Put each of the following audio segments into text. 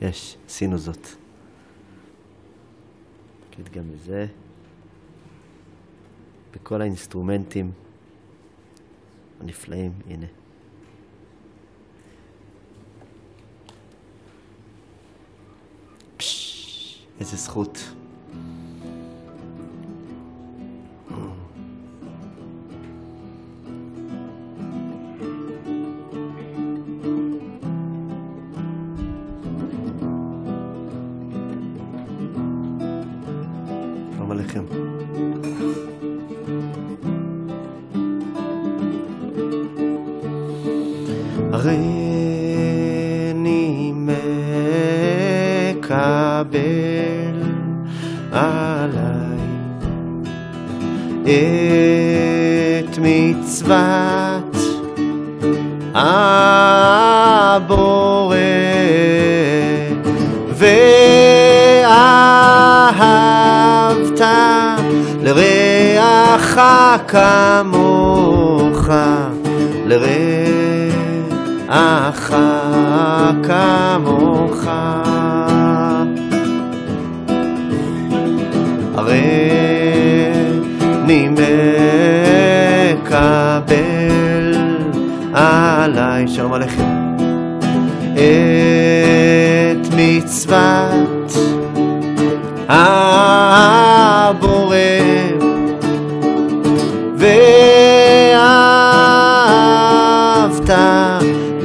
יש, עשינו זאת. נגיד גם לזה. בכל האינסטרומנטים הנפלאים, הנה. איזה זכות.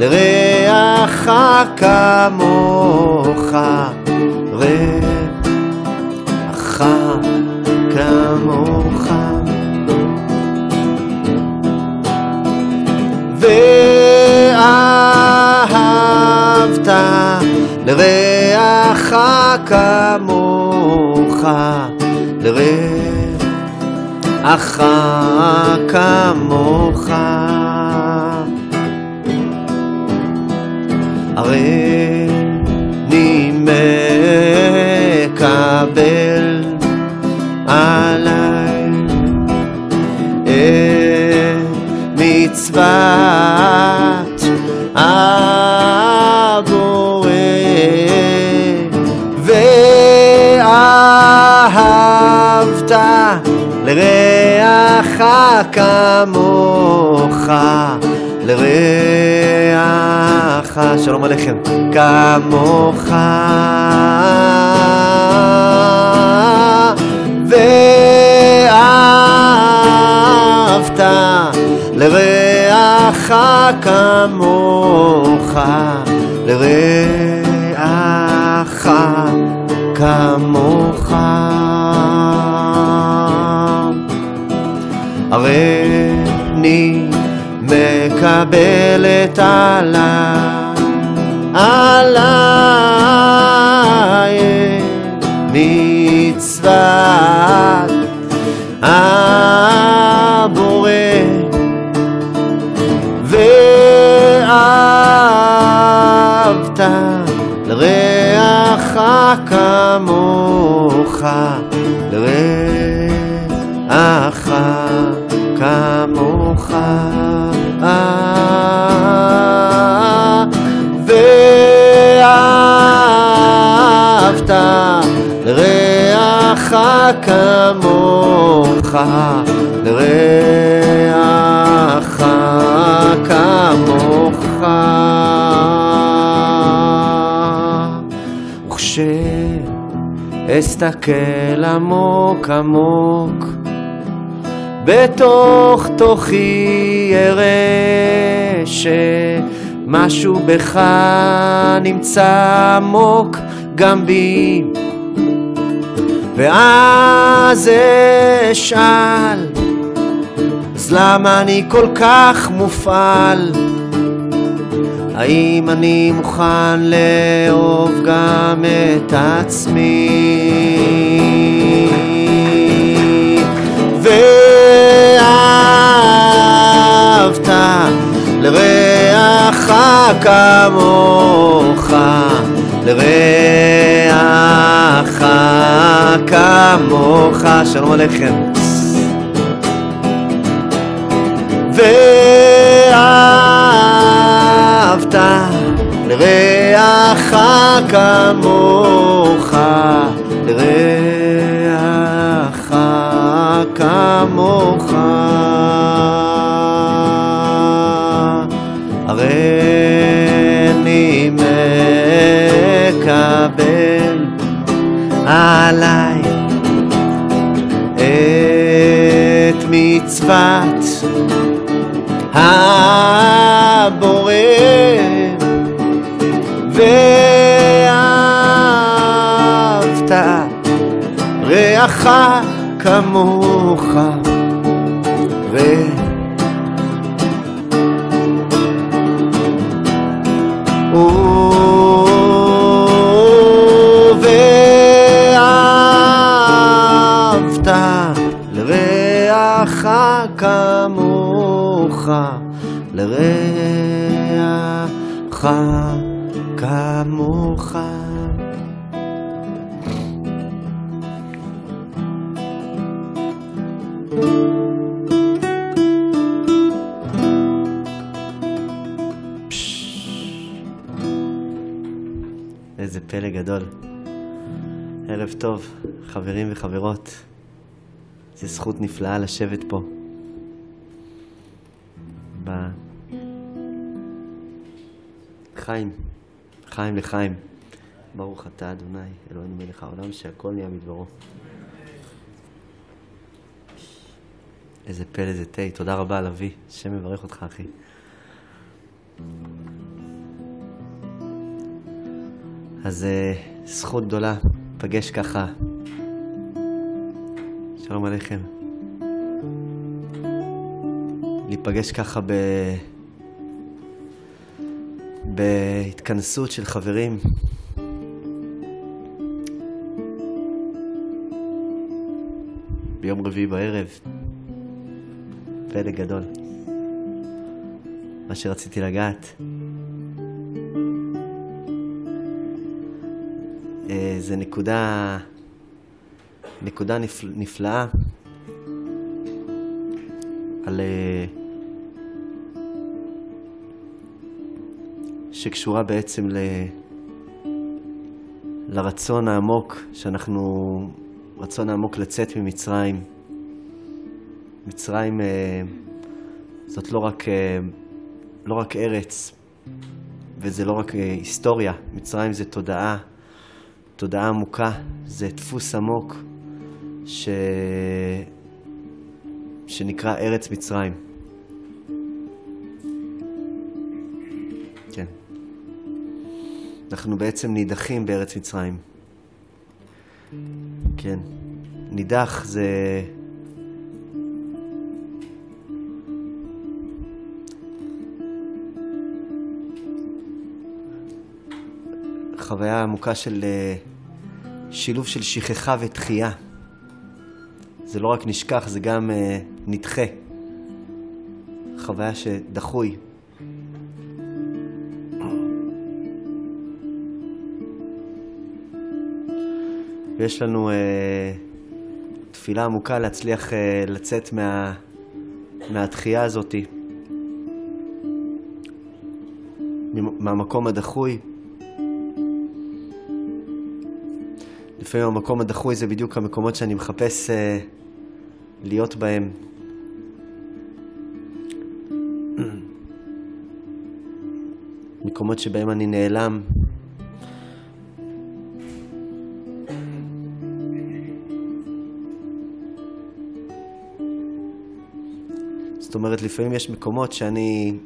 לרעך כמוך רעך כמוך. ואהבת לרעך כמוך לרעך כמוך הרי אני מקבל עליי את מצוות הבורא ואהבת לרעך כמוך לרעך שלום עליכם. כמוך. ואהבת לרעך כמוך. לרעך כמוך. הרי אני מקבלת עליי, עליי מצוות הבורא ואהבת לרעך כמוך כמוך לרעך כמוך. וכשאסתכל עמוק עמוק בתוך תוכי אראה שמשהו בך נמצא עמוק גם בי ואז אשאל אז למה אני כל כך מופעל? האם אני מוכן לאהוב גם את עצמי? ואהבת לרעך כמוך, לרעך כמוך, שלום עליכם. ואהבת לרעך כמוך, לרעך כמוך. טוב, חברים וחברות. זו זכות נפלאה לשבת פה. ב... חיים, חיים לחיים. ברוך אתה אדוני, אלוהינו מלך העולם, שהכל נהיה מדברו. איזה פלא זה תה, תודה רבה על אבי, השם מברך אותך אחי. אז uh, זכות גדולה, פגש ככה. שלום עליכם. להיפגש ככה ב... בהתכנסות של חברים. ביום רביעי בערב. פלא גדול. מה שרציתי לגעת. אה, זה נקודה, נקודה נפל, נפלאה על... אה, שקשורה בעצם ל... לרצון העמוק שאנחנו, רצון העמוק לצאת ממצרים. מצרים אה, זאת לא רק, לא רק ארץ, וזה לא רק היסטוריה, מצרים זה תודעה, תודעה עמוקה, זה דפוס עמוק ש... שנקרא ארץ מצרים. כן. אנחנו בעצם נידחים בארץ מצרים. כן. נידח זה... חוויה עמוקה של שילוב של שכחה ותחייה. זה לא רק נשכח, זה גם uh, נדחה. חוויה שדחוי. ויש לנו uh, תפילה עמוקה להצליח uh, לצאת מה, מהתחייה הזאתי, מהמקום הדחוי. לפעמים המקום הדחוי זה בדיוק המקומות שאני מחפש אה, להיות בהם. מקומות שבהם אני נעלם. זאת אומרת, לפעמים יש מקומות שאני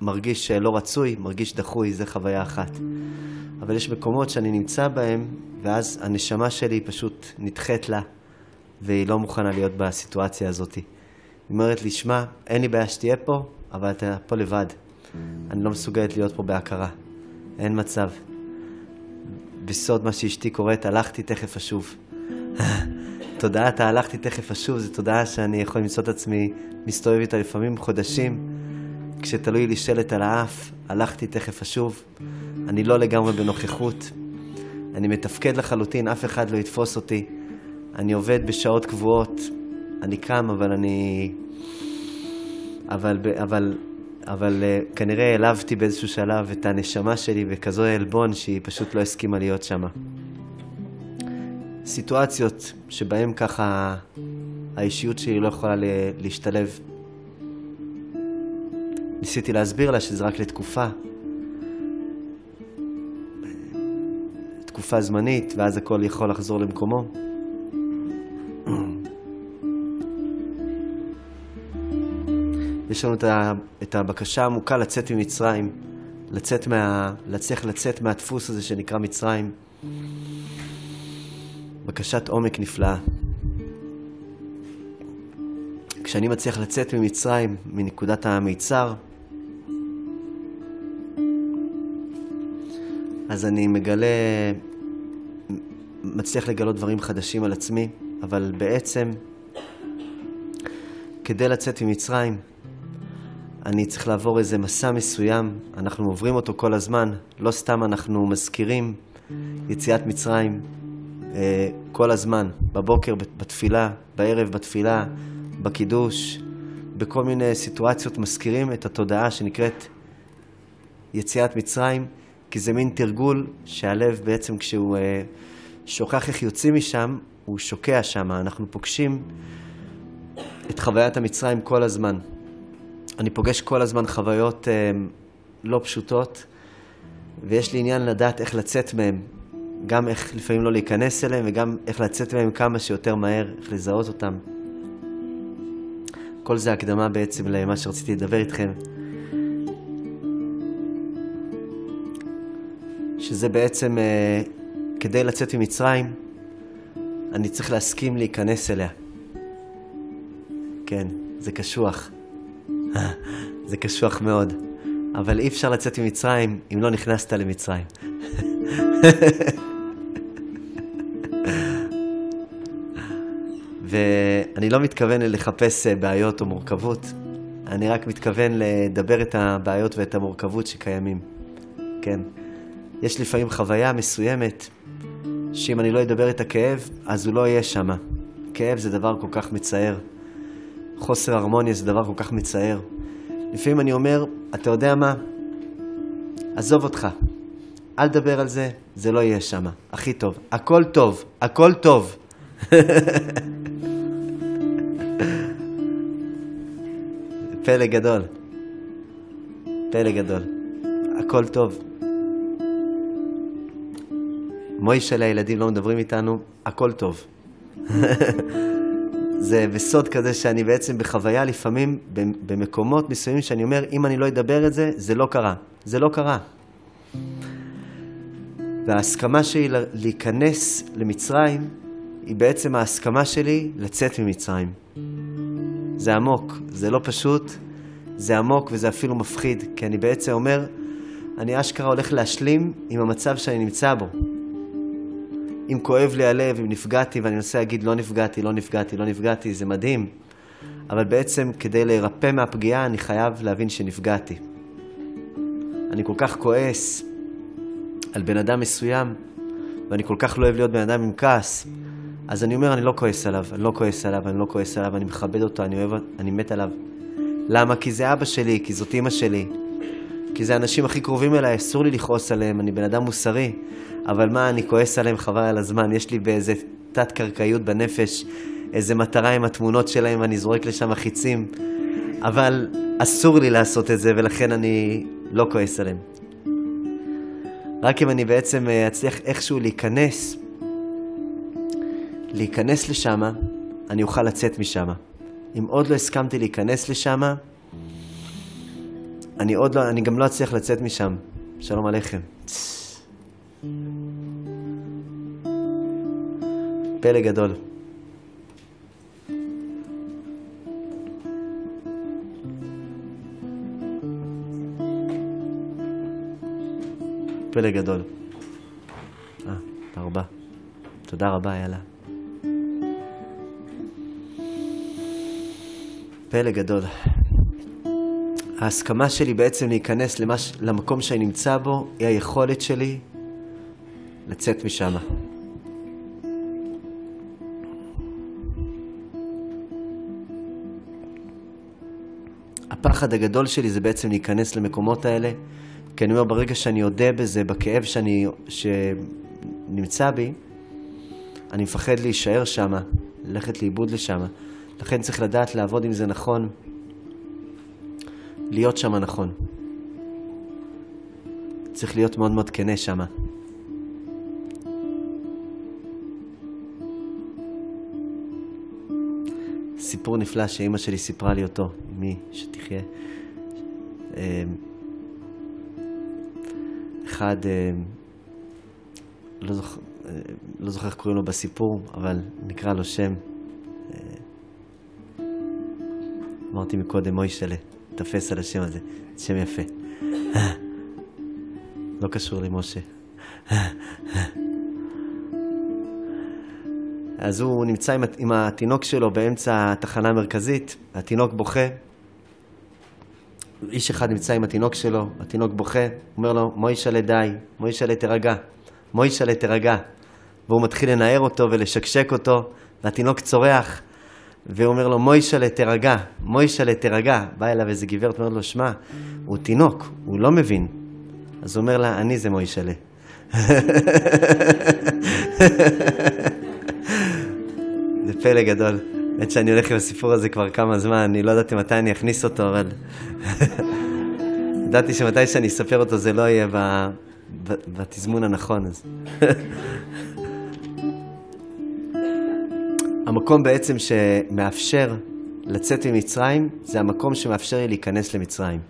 מרגיש לא רצוי, מרגיש דחוי, זה חוויה אחת. אבל יש מקומות שאני נמצא בהם, ואז הנשמה שלי פשוט נדחית לה, והיא לא מוכנה להיות בסיטואציה הזאת. היא אומרת לי, שמע, אין לי בעיה שתהיה פה, אבל אתה פה לבד. אני לא מסוגלת להיות פה בהכרה. אין מצב. בסוד מה שאשתי קוראת, הלכתי תכף אשוב. תודעת הלכתי תכף אשוב, זו תודעה שאני יכול למצוא את עצמי מסתובב איתה לפעמים חודשים, כשתלוי לי שלט על האף, הלכתי תכף אשוב. אני לא לגמרי בנוכחות. אני מתפקד לחלוטין, אף אחד לא יתפוס אותי. אני עובד בשעות קבועות. אני קם, אבל אני... אבל, אבל אבל uh, כנראה העלבתי באיזשהו שלב את הנשמה שלי בכזו עלבון שהיא פשוט לא הסכימה להיות שם. סיטואציות שבהן ככה האישיות שלי לא יכולה להשתלב. ניסיתי להסביר לה שזה רק לתקופה. תקופה זמנית, ואז הכל יכול לחזור למקומו. יש לנו את הבקשה העמוקה לצאת ממצרים, לצאת מה... להצליח לצאת מהדפוס הזה שנקרא מצרים. בקשת עומק נפלאה. כשאני מצליח לצאת ממצרים, מנקודת המיצר, אז אני מגלה, מצליח לגלות דברים חדשים על עצמי, אבל בעצם, כדי לצאת ממצרים, אני צריך לעבור איזה מסע מסוים, אנחנו עוברים אותו כל הזמן, לא סתם אנחנו מזכירים יציאת מצרים אה, כל הזמן, בבוקר בתפילה, בערב בתפילה, בקידוש, בכל מיני סיטואציות מזכירים את התודעה שנקראת יציאת מצרים, כי זה מין תרגול שהלב בעצם כשהוא אה, שוכח איך יוצאים משם, הוא שוקע שם. אנחנו פוגשים את חוויית המצרים כל הזמן. אני פוגש כל הזמן חוויות אה, לא פשוטות, ויש לי עניין לדעת איך לצאת מהם. גם איך לפעמים לא להיכנס אליהם, וגם איך לצאת מהם כמה שיותר מהר, איך לזהות אותם. כל זה הקדמה בעצם למה שרציתי לדבר איתכם. שזה בעצם, אה, כדי לצאת ממצרים, אני צריך להסכים להיכנס אליה. כן, זה קשוח. זה קשוח מאוד. אבל אי אפשר לצאת ממצרים אם לא נכנסת למצרים. ואני לא מתכוון לחפש אה, בעיות או מורכבות, אני רק מתכוון לדבר את הבעיות ואת המורכבות שקיימים. כן. יש לפעמים חוויה מסוימת, שאם אני לא אדבר את הכאב, אז הוא לא יהיה שם. כאב זה דבר כל כך מצער. חוסר הרמוניה זה דבר כל כך מצער. לפעמים אני אומר, אתה יודע מה? עזוב אותך. אל תדבר על זה, זה לא יהיה שם. הכי טוב. הכל טוב, הכל טוב. פלא גדול. פלא גדול. הכל טוב. מוישה לילדים לא מדברים איתנו, הכל טוב. זה בסוד כזה שאני בעצם בחוויה לפעמים במקומות מסוימים שאני אומר, אם אני לא אדבר את זה, זה לא קרה. זה לא קרה. וההסכמה שלי להיכנס למצרים היא בעצם ההסכמה שלי לצאת ממצרים. זה עמוק, זה לא פשוט, זה עמוק וזה אפילו מפחיד, כי אני בעצם אומר, אני אשכרה הולך להשלים עם המצב שאני נמצא בו. אם כואב לי הלב, אם נפגעתי, ואני מנסה להגיד לא נפגעתי, לא נפגעתי, לא נפגעתי, זה מדהים. אבל בעצם כדי להירפא מהפגיעה, אני חייב להבין שנפגעתי. אני כל כך כועס על בן אדם מסוים, ואני כל כך לא אוהב להיות בן אדם עם כעס, אז אני אומר, אני לא כועס עליו, אני לא כועס עליו, אני לא כועס עליו, אני מכבד אותו, אני אוהב, אני מת עליו. למה? כי זה אבא שלי, כי זאת אימא שלי. כי זה האנשים הכי קרובים אליי, אסור לי לכעוס עליהם, אני בן אדם מוסרי. אבל מה, אני כועס עליהם חבל על הזמן, יש לי באיזה תת-קרקעיות בנפש, איזה מטרה עם התמונות שלהם, אני זורק לשם חיצים. אבל אסור לי לעשות את זה, ולכן אני לא כועס עליהם. רק אם אני בעצם אה, אצליח איכשהו להיכנס להיכנס לשם, אני אוכל לצאת משם. אם עוד לא הסכמתי להיכנס לשם, אני עוד לא, אני גם לא אצליח לצאת משם. שלום עליכם. פלא גדול. פלא גדול. אה, תודה רבה. תודה רבה, יאללה. פלא גדול. ההסכמה שלי בעצם להיכנס למש... למקום שאני נמצא בו, היא היכולת שלי לצאת משם. הפחד הגדול שלי זה בעצם להיכנס למקומות האלה, כי אני אומר, ברגע שאני אודה בזה, בכאב שאני, שנמצא בי, אני מפחד להישאר שם, ללכת לאיבוד לשם. לכן צריך לדעת לעבוד עם זה נכון, להיות שם נכון. צריך להיות מאוד מאוד כנה שם. סיפור נפלא שאימא שלי סיפרה לי אותו, מי שתחיה. אמ, אחד, אמ, לא זוכר, אה, לא זוכר איך קוראים לו בסיפור, אבל נקרא לו שם. אה, אמרתי מקודם, מוישלה, תפס על השם הזה, שם יפה. לא קשור למשה. אז הוא נמצא עם, עם התינוק שלו באמצע התחנה המרכזית, התינוק בוכה. איש אחד נמצא עם התינוק שלו, התינוק בוכה, אומר לו, מוישלה די, מוישלה תירגע, מוישלה תירגע. והוא מתחיל לנער אותו ולשקשק אותו, והתינוק צורח, והוא אומר לו, מוישלה תירגע, מוישלה תירגע. בא אליו איזה גברת, אומרת לו, שמע, הוא תינוק, הוא לא מבין. אז הוא אומר לה, אני זה מוישלה. זה פלא גדול. האמת שאני הולך עם הסיפור הזה כבר כמה זמן, אני לא ידעתי מתי אני אכניס אותו, אבל... ידעתי שמתי שאני אספר אותו זה לא יהיה. בתזמון הנכון. אז... המקום בעצם שמאפשר לצאת ממצרים, זה המקום שמאפשר לי להיכנס למצרים.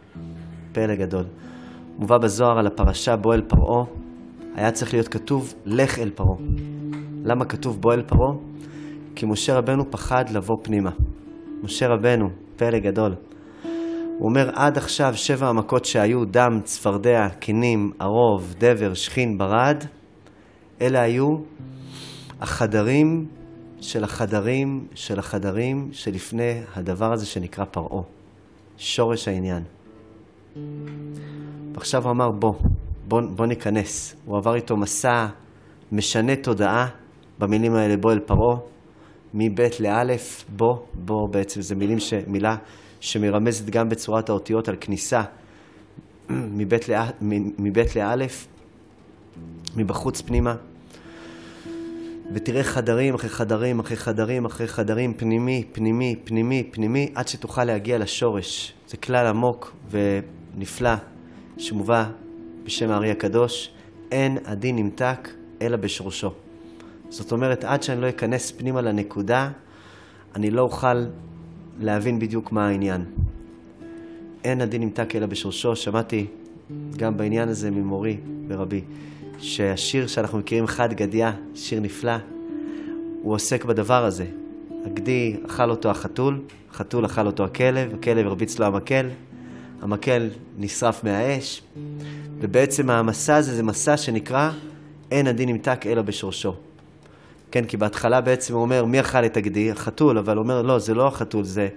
פלא גדול. מובא בזוהר על הפרשה בוא אל פרעה, היה צריך להיות כתוב לך אל פרעה. למה כתוב בוא אל פרעה? כי משה רבנו פחד לבוא פנימה. משה רבנו, פלא גדול. הוא אומר, עד עכשיו שבע המכות שהיו דם, צפרדע, קינים, ערוב, דבר, שכין, ברד, אלה היו החדרים של החדרים של החדרים שלפני הדבר הזה שנקרא פרעה. שורש העניין. ועכשיו הוא אמר, בוא, בוא, בוא ניכנס. הוא עבר איתו מסע משנה תודעה במילים האלה, בוא אל פרעה, מב' לאלף, בוא, בוא בעצם, זה מילים ש... מילה שמרמזת גם בצורת האותיות על כניסה. מבית לאלף, מבחוץ פנימה. ותראה חדרים אחרי חדרים אחרי חדרים אחרי חדרים, פנימי, פנימי, פנימי, פנימי, עד שתוכל להגיע לשורש. זה כלל עמוק ונפלא שמובא בשם הארי הקדוש, אין הדין נמתק אלא בשורשו. זאת אומרת, עד שאני לא אכנס פנימה לנקודה, אני לא אוכל להבין בדיוק מה העניין. אין הדין נמתק אלא בשורשו. שמעתי גם בעניין הזה ממורי ורבי, שהשיר שאנחנו מכירים, חד גדיה, שיר נפלא, הוא עוסק בדבר הזה. הגדי אכל אותו החתול, החתול אכל אותו הכלב, הכלב הרביץ לו המקל, המקל נשרף מהאש, ובעצם המסע הזה זה מסע שנקרא אין הדין נמתק אלא בשורשו. כן, כי בהתחלה בעצם הוא אומר, מי אכל את הגדי? החתול, אבל הוא אומר, לא, זה לא החתול, זה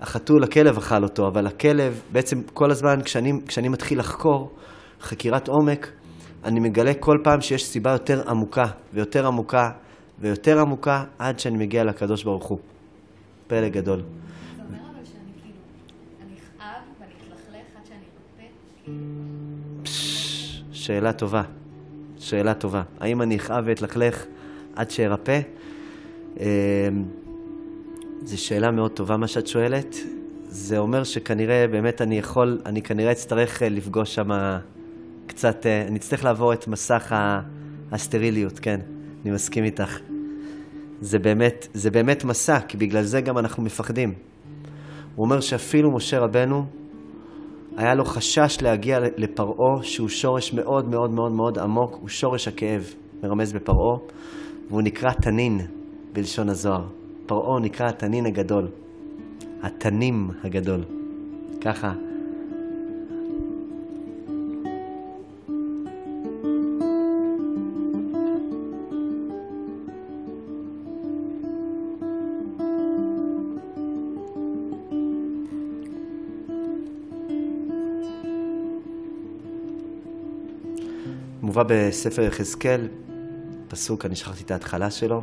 החתול, הכלב אכל אותו, אבל הכלב, בעצם כל הזמן כשאני, כשאני מתחיל לחקור חקירת עומק, אני מגלה כל פעם שיש סיבה יותר עמוקה ויותר עמוקה ויותר עמוקה עד שאני מגיע לקדוש ברוך הוא. פלא גדול. שאלה טובה, שאלה טובה. האם אני אכאב ואתלכלך עד שארפא? אמ, זו שאלה מאוד טובה מה שאת שואלת. זה אומר שכנראה באמת אני יכול, אני כנראה אצטרך אה, לפגוש שם קצת, אה, אני אצטרך לעבור את מסך הסטריליות, כן, אני מסכים איתך. זה באמת, זה באמת מסע, כי בגלל זה גם אנחנו מפחדים. הוא אומר שאפילו משה רבנו, היה לו חשש להגיע לפרעה, שהוא שורש מאוד מאוד מאוד מאוד עמוק, הוא שורש הכאב, מרמז בפרעה, והוא נקרא תנין בלשון הזוהר. פרעה נקרא התנין הגדול, התנים הגדול. ככה מובא בספר יחזקאל, פסוק, אני שכחתי את ההתחלה שלו,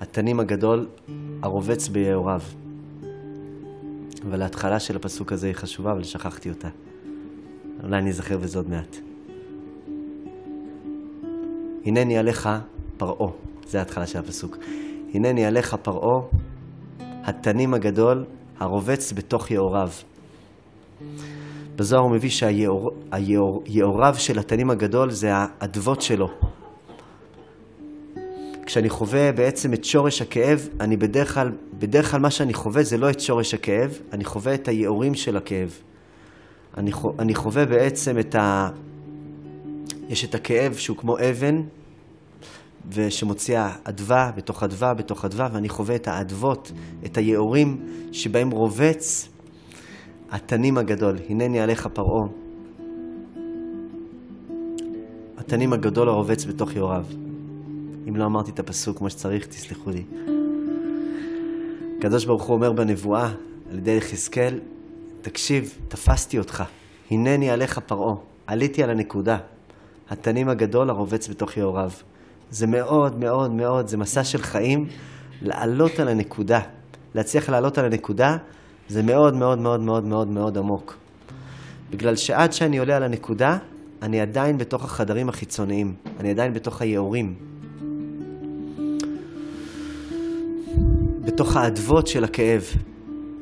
התנים הגדול הרובץ ביעוריו. אבל ההתחלה של הפסוק הזה היא חשובה, אבל שכחתי אותה. אולי אני אזכר בזה עוד מעט. הנני עליך פרעה, זה ההתחלה של הפסוק. הנני עליך פרעה, התנים הגדול, הרובץ בתוך יאוריו. בזוהר הוא מביא שהיאוריו של התנים הגדול זה האדוות שלו. כשאני חווה בעצם את שורש הכאב, אני בדרך כלל, בדרך כלל מה שאני חווה זה לא את שורש הכאב, אני חווה את היאורים של הכאב. אני, אני חווה בעצם את ה... יש את הכאב שהוא כמו אבן, ושמוציאה אדווה בתוך אדווה בתוך אדווה, ואני חווה את האדוות, את היאורים שבהם רובץ התנים הגדול. הנני עליך פרעה. התנים הגדול הרובץ בתוך יאוריו. אם לא אמרתי את הפסוק כמו שצריך, תסלחו לי. הקדוש ברוך הוא אומר בנבואה, על ידי יחזקאל, תקשיב, תפסתי אותך, הנני עליך פרעה, עליתי על הנקודה, התנים הגדול הרובץ בתוך יאוריו. זה מאוד מאוד מאוד, זה מסע של חיים, לעלות על הנקודה. להצליח לעלות על הנקודה, זה מאוד מאוד מאוד מאוד מאוד מאוד עמוק. בגלל שעד שאני עולה על הנקודה, אני עדיין בתוך החדרים החיצוניים, אני עדיין בתוך היאורים. בתוך האדוות של הכאב.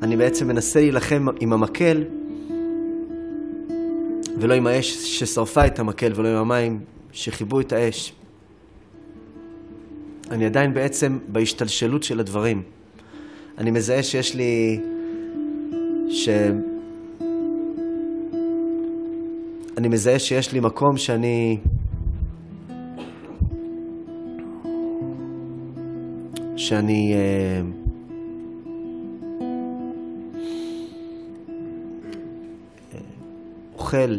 אני בעצם מנסה להילחם עם המקל, ולא עם האש ששרפה את המקל, ולא עם המים שכיבו את האש. אני עדיין בעצם בהשתלשלות של הדברים. אני מזהה שיש לי... ש... אני מזהה שיש לי מקום שאני... שאני... Uh... אוכל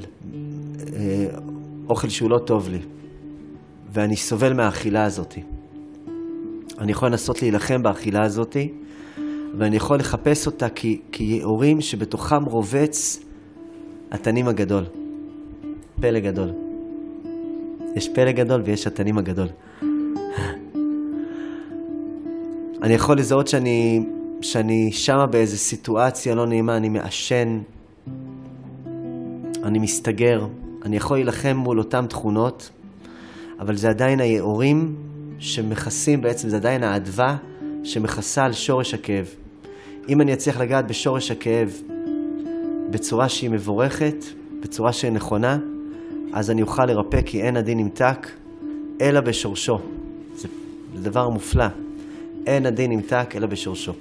אה, אוכל שהוא לא טוב לי, ואני סובל מהאכילה הזאת. אני יכול לנסות להילחם באכילה הזאת, ואני יכול לחפש אותה כיעורים שבתוכם רובץ התנים הגדול. פלא גדול. יש פלא גדול ויש התנים הגדול. אני יכול לזהות שאני, שאני שמה באיזו סיטואציה לא נעימה, אני מעשן, אני מסתגר, אני יכול להילחם מול אותן תכונות, אבל זה עדיין היעורים שמכסים, בעצם זה עדיין האדווה שמכסה על שורש הכאב. אם אני אצליח לגעת בשורש הכאב בצורה שהיא מבורכת, בצורה שהיא נכונה, אז אני אוכל לרפא כי אין הדין נמתק, אלא בשורשו. זה, דבר מופלא. אין הדין נמתק אלא בשורשו.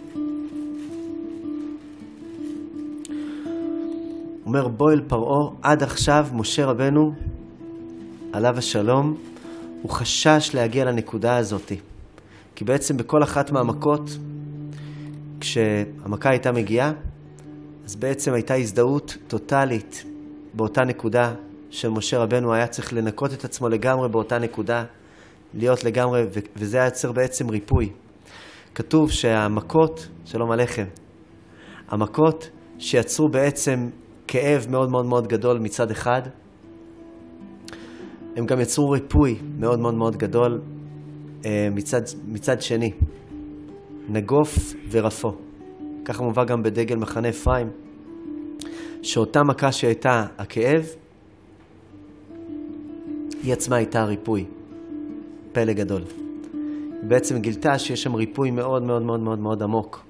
אומר בוא אל פרעה, עד עכשיו משה רבנו, עליו השלום, הוא חשש להגיע לנקודה הזאת. כי בעצם בכל אחת מהמכות, כשהמכה הייתה מגיעה, אז בעצם הייתה הזדהות טוטאלית באותה נקודה של משה רבנו, היה צריך לנקות את עצמו לגמרי באותה נקודה, להיות לגמרי, וזה היה יוצר בעצם ריפוי. כתוב שהמכות, שלום עליכם, המכות שיצרו בעצם כאב מאוד מאוד מאוד גדול מצד אחד, הם גם יצרו ריפוי מאוד מאוד מאוד גדול אה, מצד, מצד שני. נגוף ורפו. ככה מובא גם בדגל מחנה אפרים, שאותה מכה שהייתה הכאב, היא עצמה הייתה הריפוי. פלא גדול. היא בעצם גילתה שיש שם ריפוי מאוד מאוד מאוד מאוד מאוד עמוק.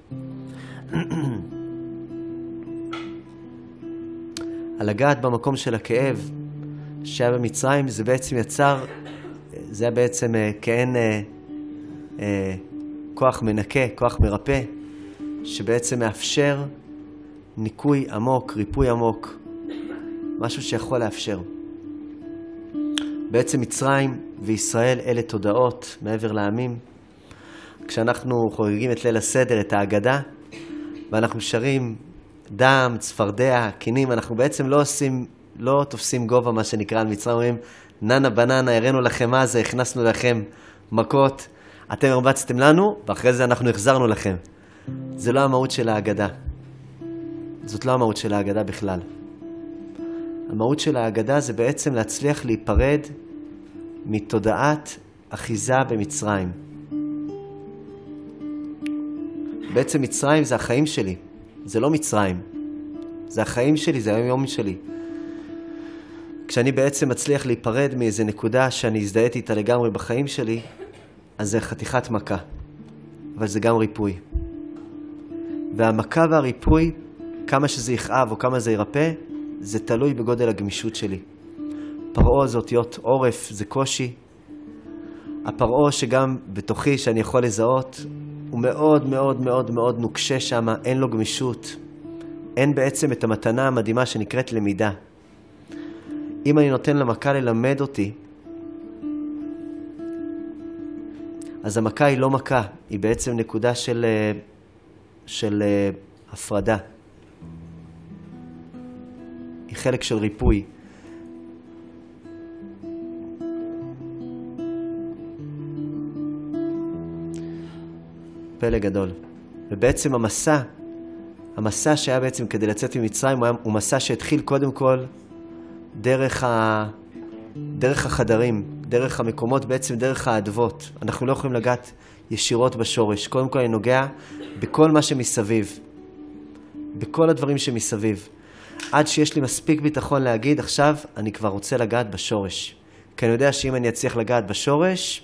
על לגעת במקום של הכאב שהיה במצרים, זה בעצם יצר, זה היה בעצם אה, כעין אה, אה, כוח מנקה, כוח מרפא, שבעצם מאפשר ניקוי עמוק, ריפוי עמוק, משהו שיכול לאפשר. בעצם מצרים וישראל אלה תודעות מעבר לעמים. כשאנחנו חוגגים את ליל הסדר, את ההגדה, ואנחנו שרים דם, צפרדע, קינים, אנחנו בעצם לא עושים, לא תופסים גובה, מה שנקרא, על מצרים, אומרים, ננה בננה, הראינו לכם מה זה, הכנסנו לכם מכות, אתם הרבצתם לנו, ואחרי זה אנחנו החזרנו לכם. זה לא המהות של ההגדה. זאת לא המהות של ההגדה בכלל. המהות של ההגדה זה בעצם להצליח להיפרד מתודעת אחיזה במצרים. בעצם מצרים זה החיים שלי. זה לא מצרים. זה החיים שלי, זה היום-יום שלי. כשאני בעצם מצליח להיפרד מאיזה נקודה שאני הזדהיתי איתה לגמרי בחיים שלי, אז זה חתיכת מכה. אבל זה גם ריפוי. והמכה והריפוי, כמה שזה יכאב או כמה זה ירפא, זה תלוי בגודל הגמישות שלי. פרעה זה אותיות עורף, זה קושי. הפרעה שגם בתוכי, שאני יכול לזהות, הוא מאוד מאוד מאוד מאוד נוקשה שם, אין לו גמישות. אין בעצם את המתנה המדהימה שנקראת למידה. אם אני נותן למכה ללמד אותי, אז המכה היא לא מכה, היא בעצם נקודה של, אה, של אה, הפרדה. היא חלק של ריפוי. פלא גדול. ובעצם המסע, המסע שהיה בעצם כדי לצאת ממצרים, הוא, היה, הוא מסע שהתחיל קודם כל דרך, ה, דרך החדרים, דרך המקומות, בעצם דרך האדוות. אנחנו לא יכולים לגעת ישירות בשורש. קודם כל אני נוגע בכל מה שמסביב, בכל הדברים שמסביב. עד שיש לי מספיק ביטחון להגיד, עכשיו אני כבר רוצה לגעת בשורש. כי אני יודע שאם אני אצליח לגעת בשורש,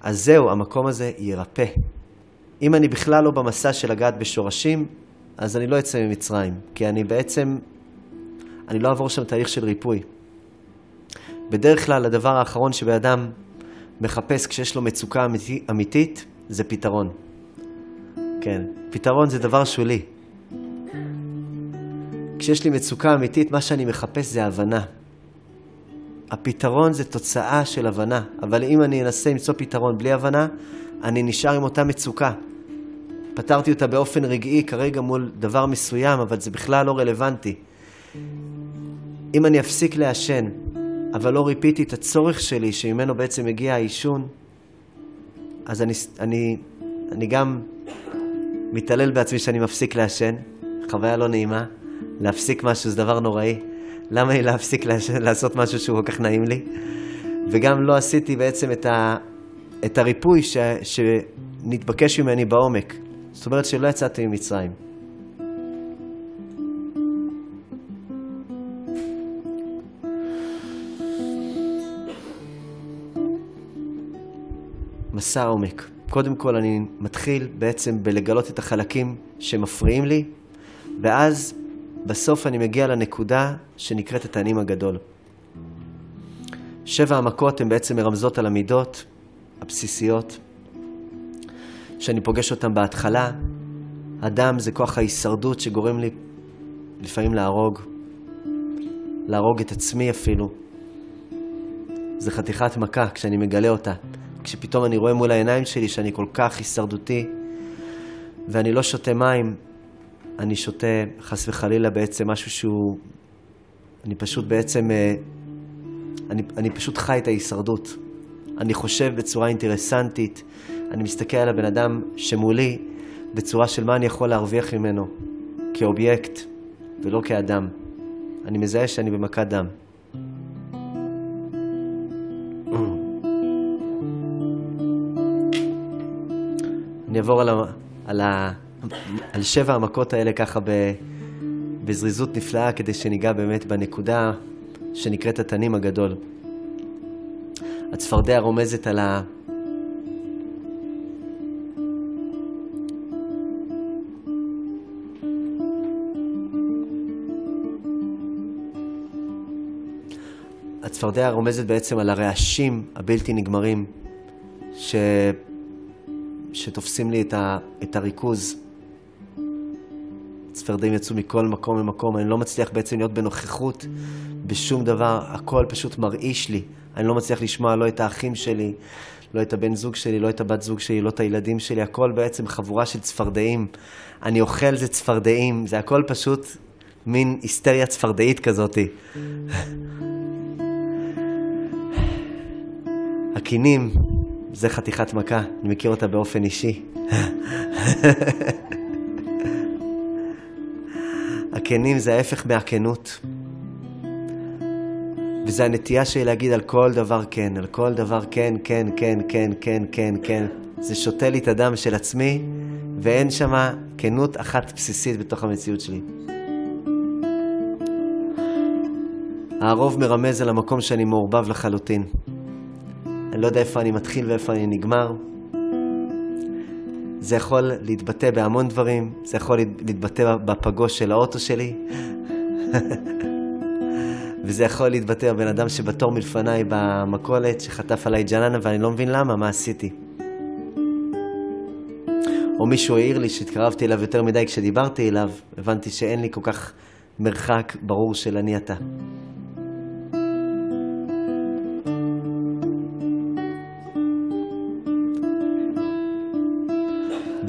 אז זהו, המקום הזה יירפא. אם אני בכלל לא במסע של לגעת בשורשים, אז אני לא אצא ממצרים, כי אני בעצם, אני לא אעבור שם תהליך של ריפוי. בדרך כלל הדבר האחרון שבן אדם מחפש כשיש לו מצוקה אמיתי, אמיתית, זה פתרון. כן, פתרון זה דבר שולי. כשיש לי מצוקה אמיתית, מה שאני מחפש זה הבנה. הפתרון זה תוצאה של הבנה, אבל אם אני אנסה למצוא פתרון בלי הבנה, אני נשאר עם אותה מצוקה. פתרתי אותה באופן רגעי כרגע מול דבר מסוים, אבל זה בכלל לא רלוונטי. אם אני אפסיק לעשן, אבל לא ריפיתי את הצורך שלי, שממנו בעצם מגיע העישון, אז אני, אני, אני גם מתעלל בעצמי שאני מפסיק לעשן, חוויה לא נעימה. להפסיק משהו זה דבר נוראי. למה לי להפסיק לעשות משהו שהוא כל כך נעים לי? וגם לא עשיתי בעצם את, ה, את הריפוי ש, שנתבקש ממני בעומק. זאת אומרת שלא יצאתי ממצרים. מסע עומק. קודם כל אני מתחיל בעצם בלגלות את החלקים שמפריעים לי, ואז בסוף אני מגיע לנקודה שנקראת התענים הגדול. שבע המכות הן בעצם מרמזות על המידות הבסיסיות, שאני פוגש אותן בהתחלה. הדם זה כוח ההישרדות שגורם לי לפעמים להרוג, להרוג את עצמי אפילו. זה חתיכת מכה כשאני מגלה אותה. כשפתאום אני רואה מול העיניים שלי שאני כל כך הישרדותי, ואני לא שותה מים, אני שותה חס וחלילה בעצם משהו שהוא... אני פשוט בעצם... אה, אני, אני פשוט חי את ההישרדות. אני חושב בצורה אינטרסנטית, אני מסתכל על הבן אדם שמולי בצורה של מה אני יכול להרוויח ממנו, כאובייקט ולא כאדם. אני מזהה שאני במכת דם. אני אעבור על, ה, על, ה, על שבע המכות האלה ככה ב, בזריזות נפלאה, כדי שניגע באמת בנקודה שנקראת התנים הגדול. הצפרדע רומזת על ה... הצפרדע רומזת בעצם על הרעשים הבלתי נגמרים ש... שתופסים לי את, ה... את הריכוז. צפרדעים יצאו מכל מקום למקום, אני לא מצליח בעצם להיות בנוכחות בשום דבר, הכל פשוט מרעיש לי. אני לא מצליח לשמוע לא את האחים שלי, לא את הבן זוג שלי, לא את הבת זוג שלי, לא את הילדים שלי, הכל בעצם חבורה של צפרדעים. אני אוכל זה צפרדעים, זה הכל פשוט מין היסטריה צפרדעית כזאתי. הקינים, זה חתיכת מכה, אני מכיר אותה באופן אישי. הכנים זה ההפך מהכנות. וזה הנטייה שלי להגיד על כל דבר כן, על כל דבר כן, כן, כן, כן, כן, כן, כן. זה שותה לי את הדם של עצמי, ואין שם כנות אחת בסיסית בתוך המציאות שלי. הרוב מרמז על המקום שאני מעורבב לחלוטין. לא יודע איפה אני מתחיל ואיפה אני נגמר. זה יכול להתבטא בהמון דברים, זה יכול להתבטא בפגוש של האוטו שלי, וזה יכול להתבטא בבן אדם שבתור מלפניי במכולת, שחטף עליי ג'ננה ואני לא מבין למה, מה עשיתי. או מישהו העיר לי שהתקרבתי אליו יותר מדי כשדיברתי אליו, הבנתי שאין לי כל כך מרחק ברור של אני אתה.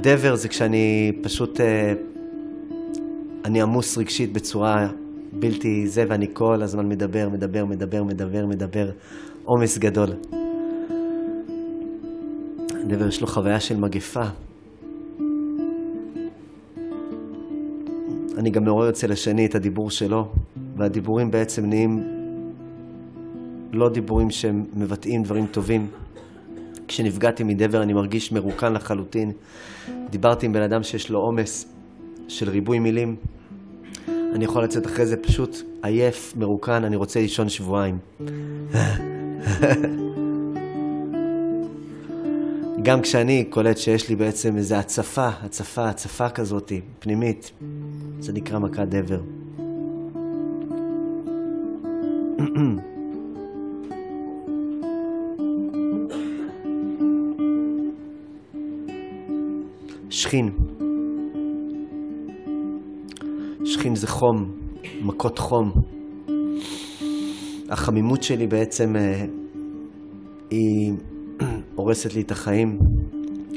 דבר זה כשאני פשוט, אה, אני עמוס רגשית בצורה בלתי זה, ואני כל הזמן מדבר, מדבר, מדבר, מדבר, מדבר, עומס גדול. דבר יש לו חוויה של מגפה. אני גם מעורר אצל השני את הדיבור שלו, והדיבורים בעצם נהיים לא דיבורים שמבטאים דברים טובים. כשנפגעתי מדבר אני מרגיש מרוקן לחלוטין. דיברתי עם בן אדם שיש לו עומס של ריבוי מילים. אני יכול לצאת אחרי זה פשוט עייף, מרוקן, אני רוצה לישון שבועיים. גם כשאני קולט שיש לי בעצם איזו הצפה, הצפה, הצפה כזאת, פנימית, זה נקרא מכת דבר. שכין. שכין זה חום, מכות חום. החמימות שלי בעצם אה, היא הורסת לי את החיים.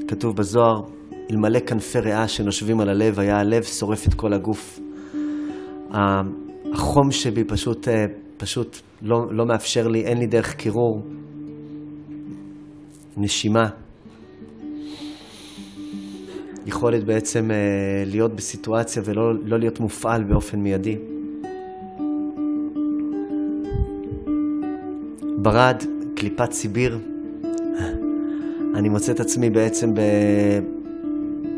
כתוב בזוהר, אלמלא כנפי ריאה שנושבים על הלב, היה הלב שורף את כל הגוף. החום שבי פשוט, אה, פשוט לא, לא מאפשר לי, אין לי דרך קירור, נשימה. יכולת בעצם אה, להיות בסיטואציה ולא לא להיות מופעל באופן מיידי. ברד, קליפת סיביר, אני מוצא את עצמי בעצם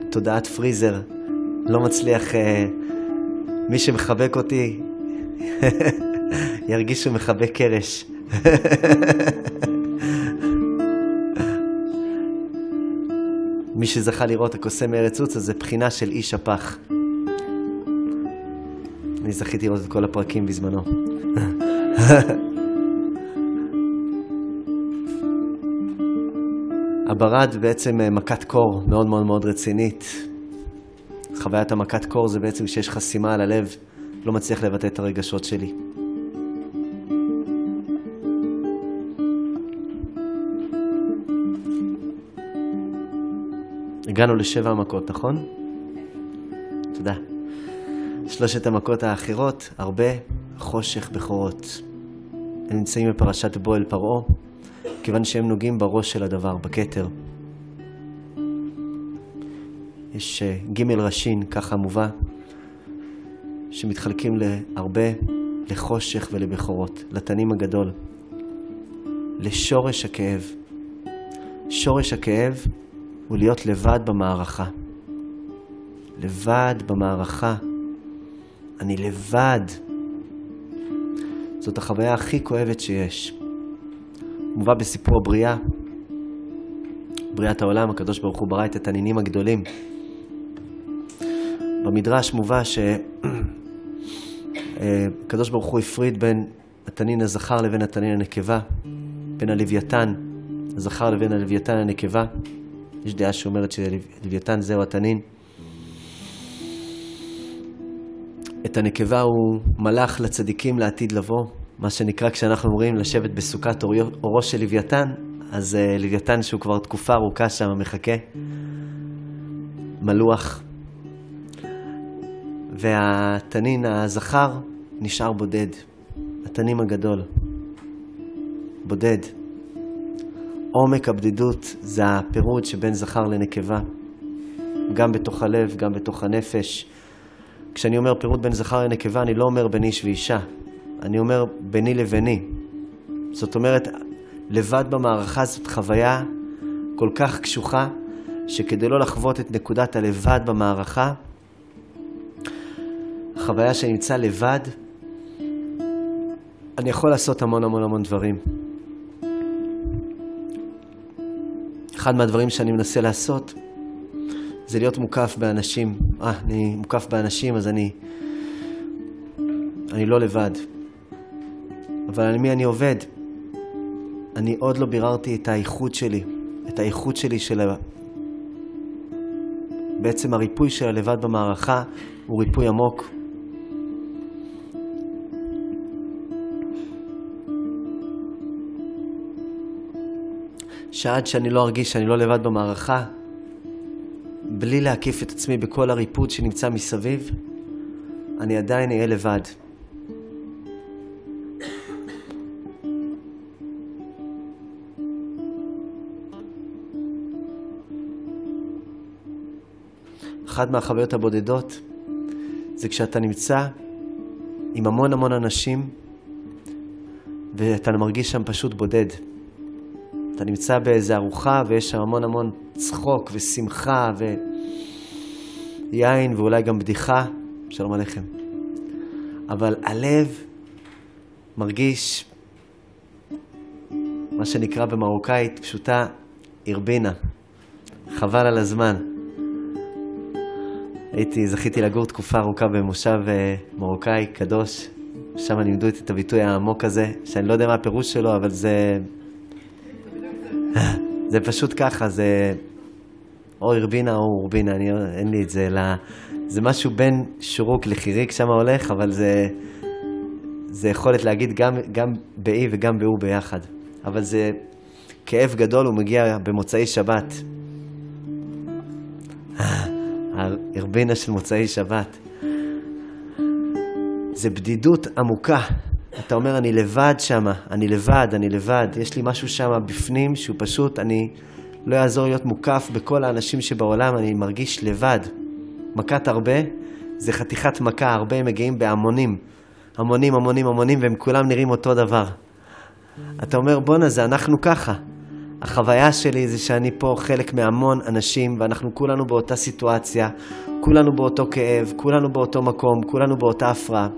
בתודעת פריזר, לא מצליח, אה, מי שמחבק אותי ירגיש שהוא מחבק קרש. מי שזכה לראות הקוסם מארץ אז זה בחינה של איש הפח. אני זכיתי לראות את כל הפרקים בזמנו. הברד בעצם אה, מכת קור מאוד מאוד מאוד רצינית. חוויית המכת קור זה בעצם כשיש חסימה על הלב, לא מצליח לבטא את הרגשות שלי. הגענו לשבע המכות, נכון? תודה. שלושת המכות האחרות, הרבה חושך בכורות. הם נמצאים בפרשת בו אל פרעה, כיוון שהם נוגעים בראש של הדבר, בכתר. יש אה, ג' ראשין, ככה מובא, שמתחלקים להרבה, לחושך ולבכורות, לתנים הגדול, לשורש הכאב. שורש הכאב הוא להיות לבד במערכה. לבד במערכה. אני לבד. זאת החוויה הכי כואבת שיש. מובא בסיפור הבריאה, בריאת העולם, הקדוש ברוך הוא ברא את התנינים הגדולים. במדרש מובא שהקדוש ברוך הוא הפריד בין התנין הזכר לבין התנין הנקבה, בין הלוויתן הזכר לבין הלוויתן הנקבה. יש דעה שאומרת שלוויתן זהו התנין. את הנקבה הוא מלאך לצדיקים לעתיד לבוא, מה שנקרא כשאנחנו אומרים לשבת בסוכת אורו של לוויתן, אז uh, לוויתן שהוא כבר תקופה ארוכה שם מחכה, מלוח, והתנין הזכר נשאר בודד, התנין הגדול, בודד. עומק הבדידות זה הפירוד שבין זכר לנקבה, גם בתוך הלב, גם בתוך הנפש. כשאני אומר פירוד בין זכר לנקבה, אני לא אומר בין איש ואישה, אני אומר ביני לביני. זאת אומרת, לבד במערכה זאת חוויה כל כך קשוחה, שכדי לא לחוות את נקודת הלבד במערכה, החוויה שאני נמצא לבד, אני יכול לעשות המון המון המון דברים. אחד מהדברים שאני מנסה לעשות זה להיות מוקף באנשים. אה, אני מוקף באנשים, אז אני... אני לא לבד. אבל על מי אני עובד? אני עוד לא ביררתי את האיכות שלי, את האיכות שלי של ה... בעצם הריפוי של הלבד במערכה הוא ריפוי עמוק. שעד שאני לא ארגיש שאני לא לבד במערכה, בלי להקיף את עצמי בכל הריפוד שנמצא מסביב, אני עדיין אהיה לבד. אחת מהחוויות הבודדות זה כשאתה נמצא עם המון המון אנשים ואתה מרגיש שם פשוט בודד. אתה נמצא באיזה ארוחה ויש שם המון המון צחוק ושמחה ויין ואולי גם בדיחה, שלום עליכם. אבל הלב מרגיש, מה שנקרא במרוקאית פשוטה, הרבינה. חבל על הזמן. הייתי, זכיתי לגור תקופה ארוכה במושב אה, מרוקאי קדוש, שם לימדו אותי את הביטוי העמוק הזה, שאני לא יודע מה הפירוש שלו, אבל זה... זה פשוט ככה, זה או הרבינה או אורבינה, אני, אין לי את זה, אלא זה משהו בין שורוק לחיריק שם הולך, אבל זה, זה יכולת להגיד גם, גם באי וגם באו ביחד. אבל זה כאב גדול, הוא מגיע במוצאי שבת. הארבינה של מוצאי שבת. זה בדידות עמוקה. אתה אומר, אני לבד שם, אני לבד, אני לבד. יש לי משהו שם בפנים שהוא פשוט, אני לא יעזור להיות מוקף בכל האנשים שבעולם, אני מרגיש לבד. מכת הרבה זה חתיכת מכה, הרבה הם מגיעים בהמונים. המונים, המונים, המונים, והם כולם נראים אותו דבר. אתה אומר, בואנה, זה אנחנו ככה. החוויה שלי זה שאני פה חלק מהמון אנשים, ואנחנו כולנו באותה סיטואציה, כולנו באותו כאב, כולנו באותו מקום, כולנו באותה הפרעה.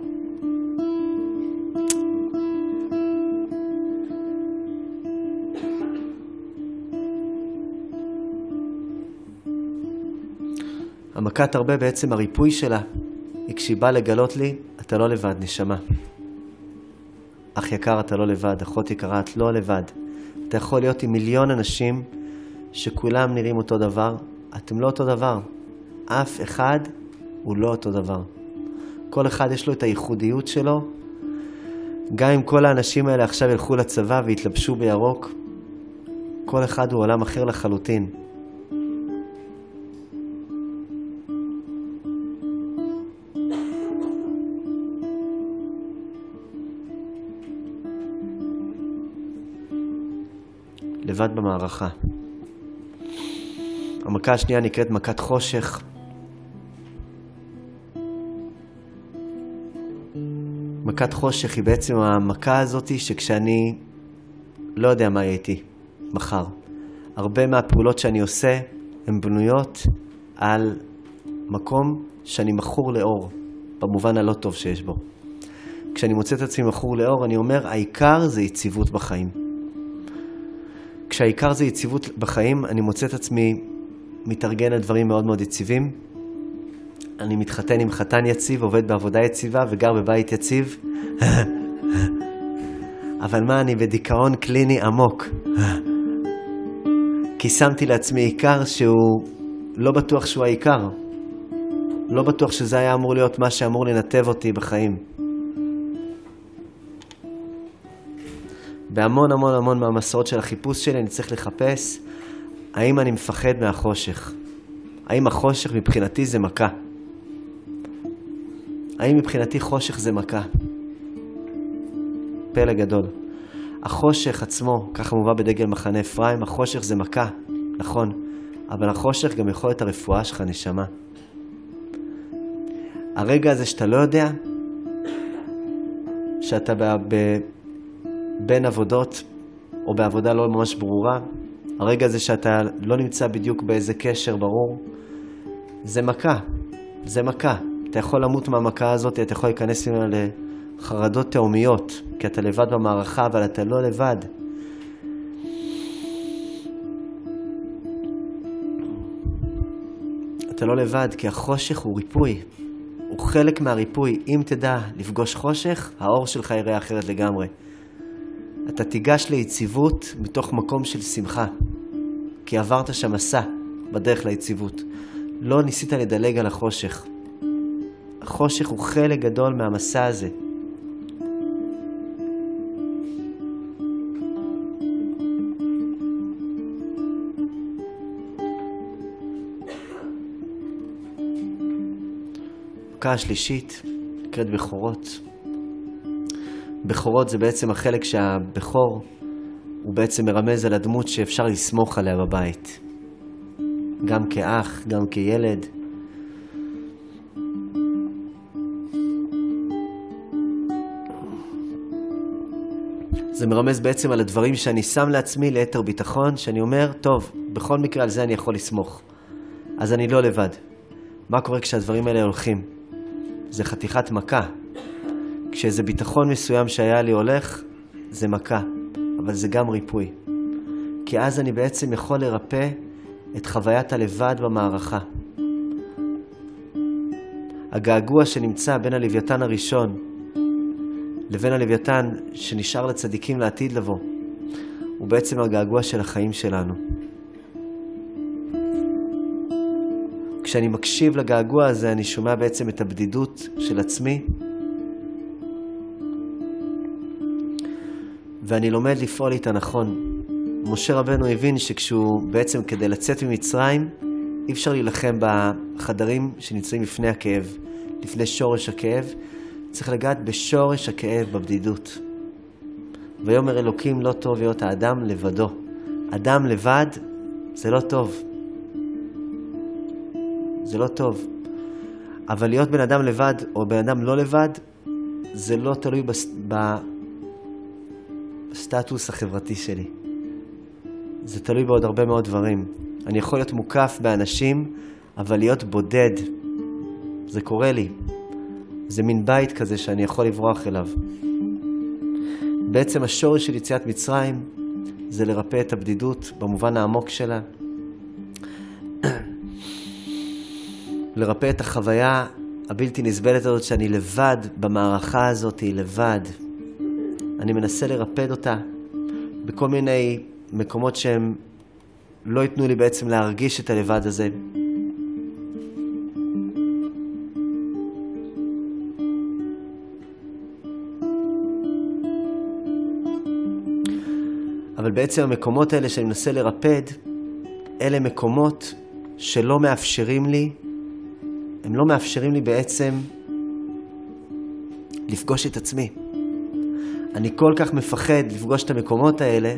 המכת הרבה בעצם הריפוי שלה, היא כשהיא באה לגלות לי, אתה לא לבד, נשמה. אח יקר, אתה לא לבד, אחות יקרה, את לא לבד. אתה יכול להיות עם מיליון אנשים שכולם נראים אותו דבר, אתם לא אותו דבר. אף אחד הוא לא אותו דבר. כל אחד יש לו את הייחודיות שלו. גם אם כל האנשים האלה עכשיו ילכו לצבא ויתלבשו בירוק, כל אחד הוא עולם אחר לחלוטין. לבד במערכה. המכה השנייה נקראת מכת חושך. מכת חושך היא בעצם המכה הזאת שכשאני לא יודע מה יהיה איתי מחר. הרבה מהפעולות שאני עושה הן בנויות על מקום שאני מכור לאור, במובן הלא טוב שיש בו. כשאני מוצא את עצמי מכור לאור, אני אומר, העיקר זה יציבות בחיים. כשהעיקר זה יציבות בחיים, אני מוצא את עצמי מתארגן על דברים מאוד מאוד יציבים. אני מתחתן עם חתן יציב, עובד בעבודה יציבה וגר בבית יציב. אבל מה, אני בדיכאון קליני עמוק. כי שמתי לעצמי עיקר שהוא לא בטוח שהוא העיקר. לא בטוח שזה היה אמור להיות מה שאמור לנתב אותי בחיים. בהמון המון המון מהמסעות של החיפוש שלי אני צריך לחפש האם אני מפחד מהחושך. האם החושך מבחינתי זה מכה. האם מבחינתי חושך זה מכה. פלא גדול. החושך עצמו, ככה מובא בדגל מחנה אפרים, החושך זה מכה, נכון, אבל החושך גם יכול להיות הרפואה שלך, נשמה. הרגע הזה שאתה לא יודע, שאתה ב... בין עבודות, או בעבודה לא ממש ברורה, הרגע הזה שאתה לא נמצא בדיוק באיזה קשר ברור, זה מכה, זה מכה. אתה יכול למות מהמכה הזאת, אתה יכול להיכנס ממנה לחרדות תהומיות, כי אתה לבד במערכה, אבל אתה לא לבד. אתה לא לבד, כי החושך הוא ריפוי. הוא חלק מהריפוי. אם תדע לפגוש חושך, האור שלך יראה אחרת לגמרי. אתה תיגש ליציבות מתוך מקום של שמחה, כי עברת שם מסע בדרך ליציבות. לא ניסית לדלג על החושך. החושך הוא חלק גדול מהמסע הזה. המכה השלישית נקראת בכורות. בכורות זה בעצם החלק שהבכור הוא בעצם מרמז על הדמות שאפשר לסמוך עליה בבית. גם כאח, גם כילד. זה מרמז בעצם על הדברים שאני שם לעצמי ליתר ביטחון, שאני אומר, טוב, בכל מקרה על זה אני יכול לסמוך. אז אני לא לבד. מה קורה כשהדברים האלה הולכים? זה חתיכת מכה. כשאיזה ביטחון מסוים שהיה לי הולך, זה מכה, אבל זה גם ריפוי. כי אז אני בעצם יכול לרפא את חוויית הלבד במערכה. הגעגוע שנמצא בין הלוויתן הראשון לבין הלוויתן שנשאר לצדיקים לעתיד לבוא, הוא בעצם הגעגוע של החיים שלנו. כשאני מקשיב לגעגוע הזה, אני שומע בעצם את הבדידות של עצמי, ואני לומד לפעול איתה נכון. משה רבנו הבין שכשהוא בעצם כדי לצאת ממצרים, אי אפשר להילחם בחדרים שנמצאים לפני הכאב, לפני שורש הכאב. צריך לגעת בשורש הכאב, בבדידות. ויאמר אלוקים לא טוב להיות האדם לבדו. אדם לבד זה לא טוב. זה לא טוב. אבל להיות בן אדם לבד או בן אדם לא לבד, זה לא תלוי בס... בסטטוס החברתי שלי. זה תלוי בעוד הרבה מאוד דברים. אני יכול להיות מוקף באנשים, אבל להיות בודד, זה קורה לי. זה מין בית כזה שאני יכול לברוח אליו. בעצם השורש של יציאת מצרים זה לרפא את הבדידות במובן העמוק שלה. לרפא את החוויה הבלתי נסבלת הזאת שאני לבד במערכה הזאת, לבד. אני מנסה לרפד אותה בכל מיני מקומות שהם לא ייתנו לי בעצם להרגיש את הלבד הזה. אבל בעצם המקומות האלה שאני מנסה לרפד, אלה מקומות שלא מאפשרים לי, הם לא מאפשרים לי בעצם לפגוש את עצמי. אני כל כך מפחד לפגוש את המקומות האלה,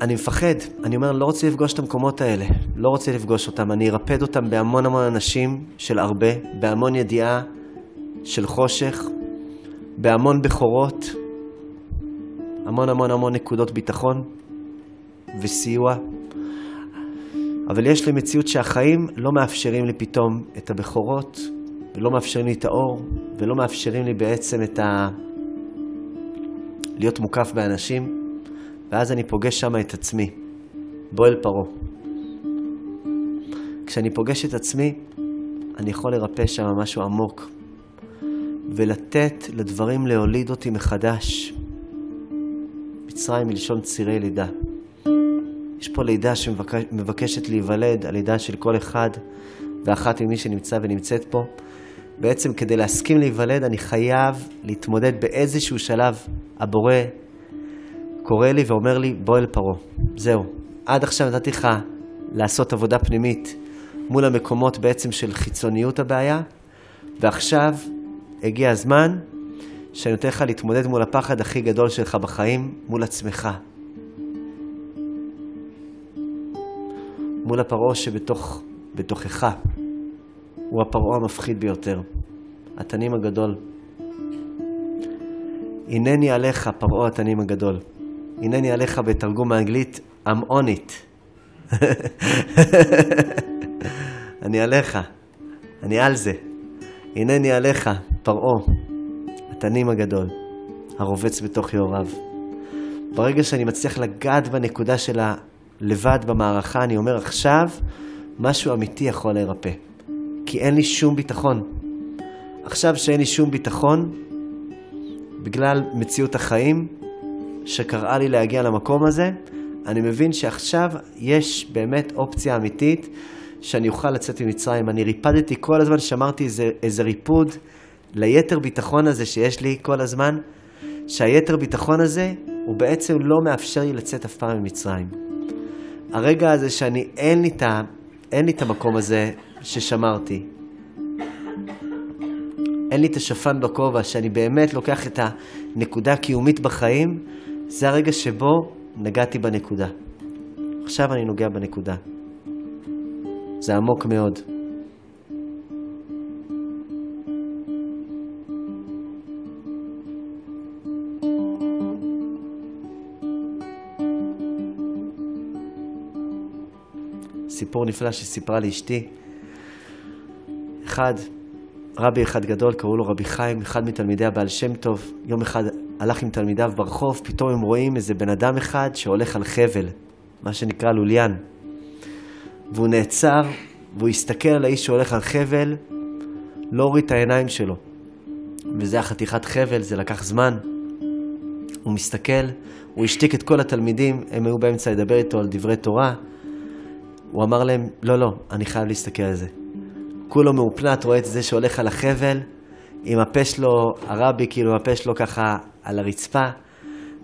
אני מפחד, אני אומר, לא רוצה לפגוש את המקומות האלה, לא רוצה לפגוש אותם, אני ארפד אותם בהמון המון אנשים של הרבה, בהמון ידיעה של חושך, בהמון בכורות, המון המון המון נקודות ביטחון וסיוע. אבל יש לי מציאות שהחיים לא מאפשרים לי פתאום את הבכורות, ולא מאפשרים לי את האור, ולא מאפשרים לי בעצם את ה... להיות מוקף באנשים, ואז אני פוגש שם את עצמי, בועל פרעה. כשאני פוגש את עצמי, אני יכול לרפא שם משהו עמוק, ולתת לדברים להוליד אותי מחדש. מצרים מלשון צירי לידה. יש פה לידה שמבקשת להיוולד, הלידה של כל אחד ואחת ממי שנמצא ונמצאת פה. בעצם כדי להסכים להיוולד, אני חייב להתמודד באיזשהו שלב. הבורא קורא לי ואומר לי, בוא אל פרעה. זהו. עד עכשיו נתתי לך לעשות עבודה פנימית מול המקומות בעצם של חיצוניות הבעיה, ועכשיו הגיע הזמן שאני נותן לך להתמודד מול הפחד הכי גדול שלך בחיים, מול עצמך. מול הפרעה שבתוך, בתוכך. הוא הפרעה המפחיד ביותר, התנים הגדול. הנני עליך, פרעה התנים הגדול. הנני עליך בתרגום מאנגלית, I'm on it. אני עליך, אני על זה. הנני עליך, פרעה, התנים הגדול, הרובץ בתוך יוריו. ברגע שאני מצליח לגעת בנקודה של הלבד במערכה, אני אומר עכשיו, משהו אמיתי יכול להירפא. כי אין לי שום ביטחון. עכשיו שאין לי שום ביטחון, בגלל מציאות החיים שקראה לי להגיע למקום הזה, אני מבין שעכשיו יש באמת אופציה אמיתית שאני אוכל לצאת ממצרים. אני ריפדתי כל הזמן, שמרתי איזה, איזה ריפוד ליתר ביטחון הזה שיש לי כל הזמן, שהיתר ביטחון הזה הוא בעצם לא מאפשר לי לצאת אף פעם ממצרים. הרגע הזה שאני, אין לי, את, המקום הזה ששמרתי. אין לי את השפן בכובע, שאני באמת לוקח את הנקודה הקיומית בחיים, זה הרגע שבו נגעתי בנקודה. עכשיו אני נוגע בנקודה. זה עמוק מאוד. סיפור נפלא שסיפרה לי אשתי. אחד, רבי אחד גדול, קראו לו רבי חיים, אחד מתלמידי הבעל שם טוב. יום אחד הלך עם תלמידיו ברחוב, פתאום הם רואים איזה בן אדם אחד שהולך על חבל, מה שנקרא לוליין. והוא נעצר, והוא הסתכל על האיש שהולך על חבל, לא הוריד את העיניים שלו. וזה החתיכת חבל, זה לקח זמן. הוא מסתכל, הוא השתיק את כל התלמידים, הם היו באמצע לדבר איתו על דברי תורה. הוא אמר להם, לא, לא, אני חייב להסתכל על זה. כולו מאופנת, רואה את זה שהולך על החבל, עם הפה שלו, הרבי כאילו, הפה שלו ככה על הרצפה,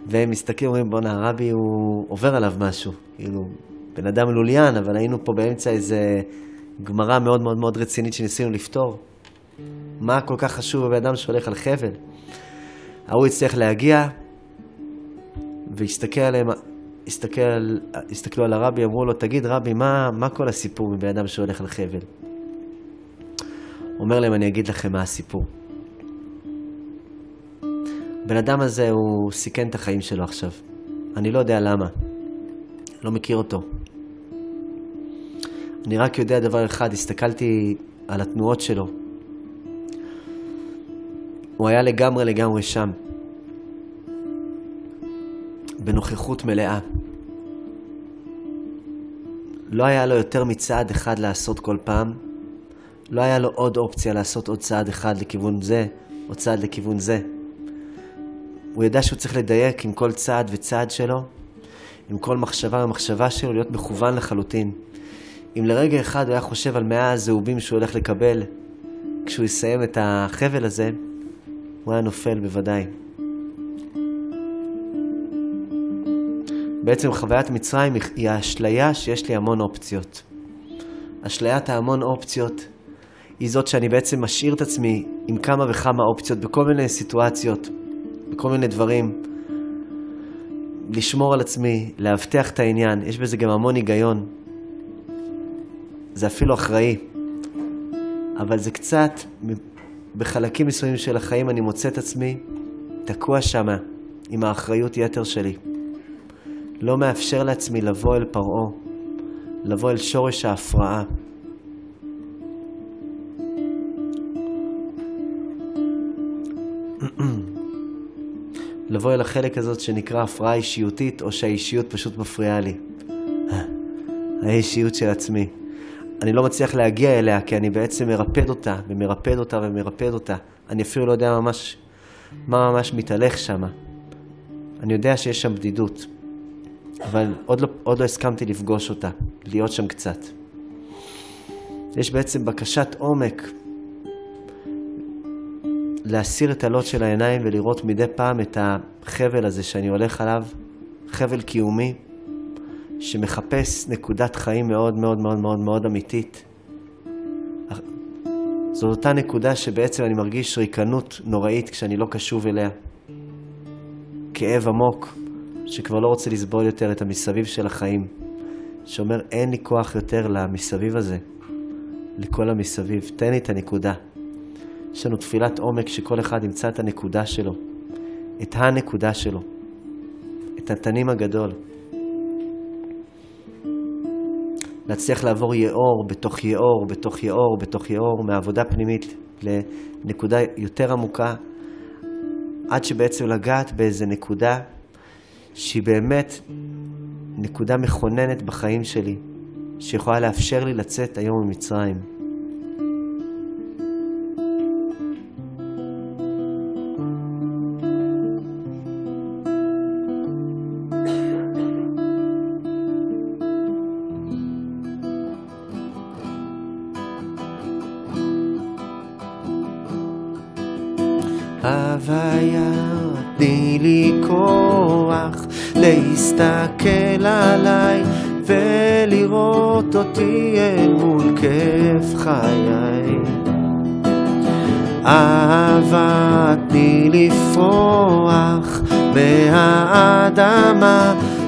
והם מסתכלים, אומרים, בואנה, הרבי הוא עובר עליו משהו. כאילו, בן אדם לוליין, אבל היינו פה באמצע איזה גמרא מאוד מאוד מאוד רצינית שניסינו לפתור. מה כל כך חשוב בבן אדם שהולך על חבל? ההוא יצטרך להגיע, והסתכל עליהם, הסתכל, הסתכלו על הרבי, אמרו לו, תגיד רבי, מה, מה כל הסיפור מבן אדם שהולך על חבל? אומר להם, אני אגיד לכם מה הסיפור. הבן אדם הזה, הוא סיכן את החיים שלו עכשיו. אני לא יודע למה. לא מכיר אותו. אני רק יודע דבר אחד, הסתכלתי על התנועות שלו. הוא היה לגמרי לגמרי שם. בנוכחות מלאה. לא היה לו יותר מצעד אחד לעשות כל פעם. לא היה לו עוד אופציה לעשות עוד צעד אחד לכיוון זה, או צעד לכיוון זה. הוא ידע שהוא צריך לדייק עם כל צעד וצעד שלו, עם כל מחשבה ומחשבה שלו, להיות מכוון לחלוטין. אם לרגע אחד הוא היה חושב על מאה הזהובים שהוא הולך לקבל כשהוא יסיים את החבל הזה, הוא היה נופל בוודאי. בעצם חוויית מצרים היא האשליה שיש לי המון אופציות. אשליית ההמון אופציות היא זאת שאני בעצם משאיר את עצמי עם כמה וכמה אופציות בכל מיני סיטואציות, בכל מיני דברים. לשמור על עצמי, לאבטח את העניין, יש בזה גם המון היגיון. זה אפילו אחראי. אבל זה קצת, בחלקים מסוימים של החיים אני מוצא את עצמי תקוע שמה עם האחריות יתר שלי. לא מאפשר לעצמי לבוא אל פרעה, לבוא אל שורש ההפרעה. לבוא אל החלק הזאת שנקרא הפרעה אישיותית, או שהאישיות פשוט מפריעה לי. האישיות של עצמי. אני לא מצליח להגיע אליה, כי אני בעצם מרפד אותה, ומרפד אותה ומרפד אותה. אני אפילו לא יודע ממש מה ממש מתהלך שם. אני יודע שיש שם בדידות, אבל עוד לא, עוד לא הסכמתי לפגוש אותה, להיות שם קצת. יש בעצם בקשת עומק להסיר את הלוט של העיניים ולראות מדי פעם את החבל הזה שאני הולך עליו, חבל קיומי, שמחפש נקודת חיים מאוד מאוד מאוד מאוד מאוד אמיתית. זו אותה נקודה שבעצם אני מרגיש ריקנות נוראית כשאני לא קשוב אליה. כאב עמוק, שכבר לא רוצה לסבול יותר את המסביב של החיים. שאומר, אין לי כוח יותר למסביב הזה, לכל המסביב. תן לי את הנקודה. יש לנו תפילת עומק שכל אחד ימצא את הנקודה שלו, את הנקודה שלו. את התנים הגדול. להצליח לעבור יאור בתוך יאור, בתוך יאור, בתוך יאור, מעבודה פנימית לנקודה יותר עמוקה, עד שבעצם לגעת באיזה נקודה שהיא באמת נקודה מכוננת בחיים שלי, שיכולה לאפשר לי לצאת היום ממצרים.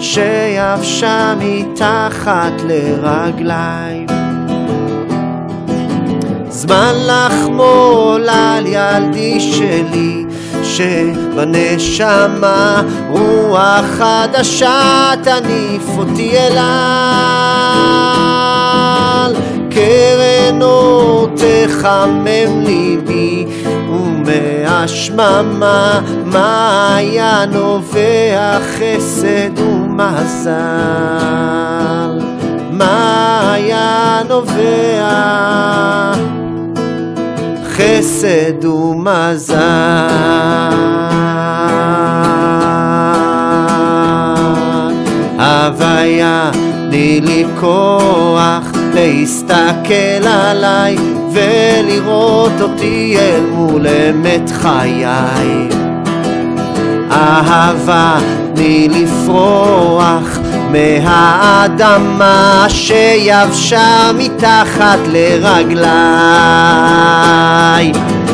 שיבשה מתחת לרגליי. זמן לחמול על ילדי שלי שבנשמה רוח חדשה תניף אותי אליי קרן אור תחמם ליבי ומהשממה מעיין נובע חסד ומזל מעיין נובע חסד ומזל. הוויה, תני לי כוח להסתכל עליי ולראות אותי אל מול אמת חיי. אהבה, תני לפרוח מהאדמה שיבשה מתחת לרגליי.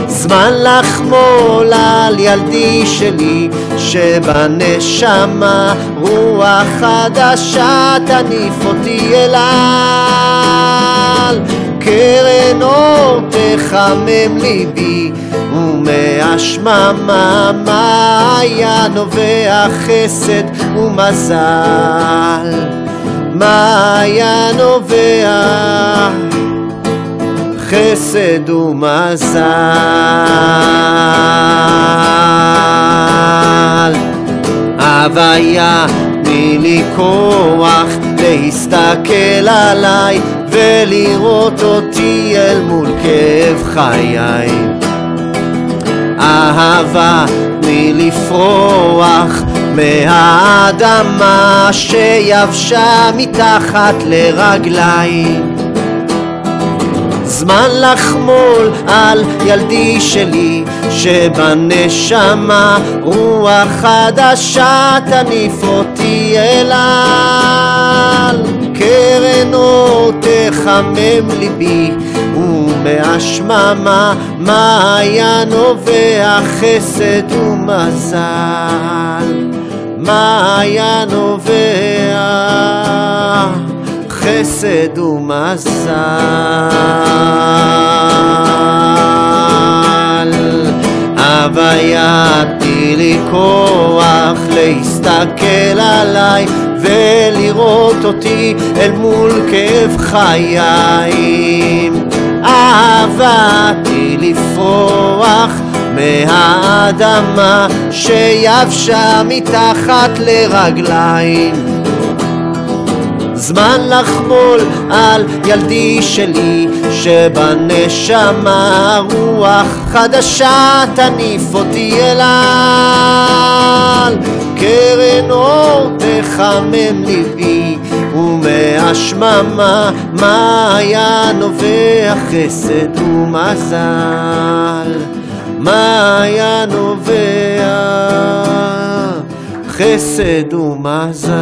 זמן לחמול על ילדי שלי שבנשמה רוח חדשה תניף אותי אליי. קרן אור תחמם ליבי ומהשממה מעיין נובע חסד ומזל? מעיין נובע חסד ומזל? הוויה תני לי כוח להסתכל עליי ולראות אותי אל מול כאב חיי אהבה תני לפרוח מהאדמה שיבשה מתחת לרגליי זמן לחמול על ילדי שלי שבנשמה רוח חדשה תניף אותי אליי. קרן אור תחמם ליבי ומהשממה מעיין נובע חסד ומזל? מעיין נובע חסד ומזל? הוויה לי כוח להסתכל עליי ולראות אותי אל מול כאב חיים אהבתי לפרוח מהאדמה שיבשה מתחת לרגליים. זמן לחמול על ילדי שלי שבנשמה רוח חדשה תניף אותי אליי. קרן אור תחמם ליבי ומהשממה מעיין נובע חסד ומזל? מעיין נובע חסד ומזל?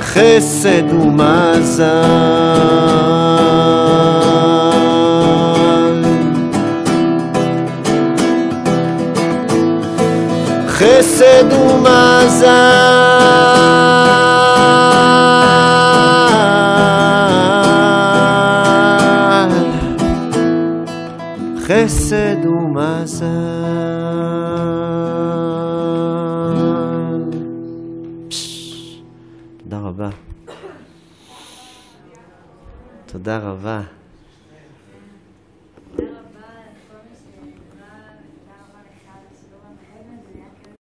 חסד ומזל חסד ומזל חסד ומזל. תודה רבה. תודה רבה.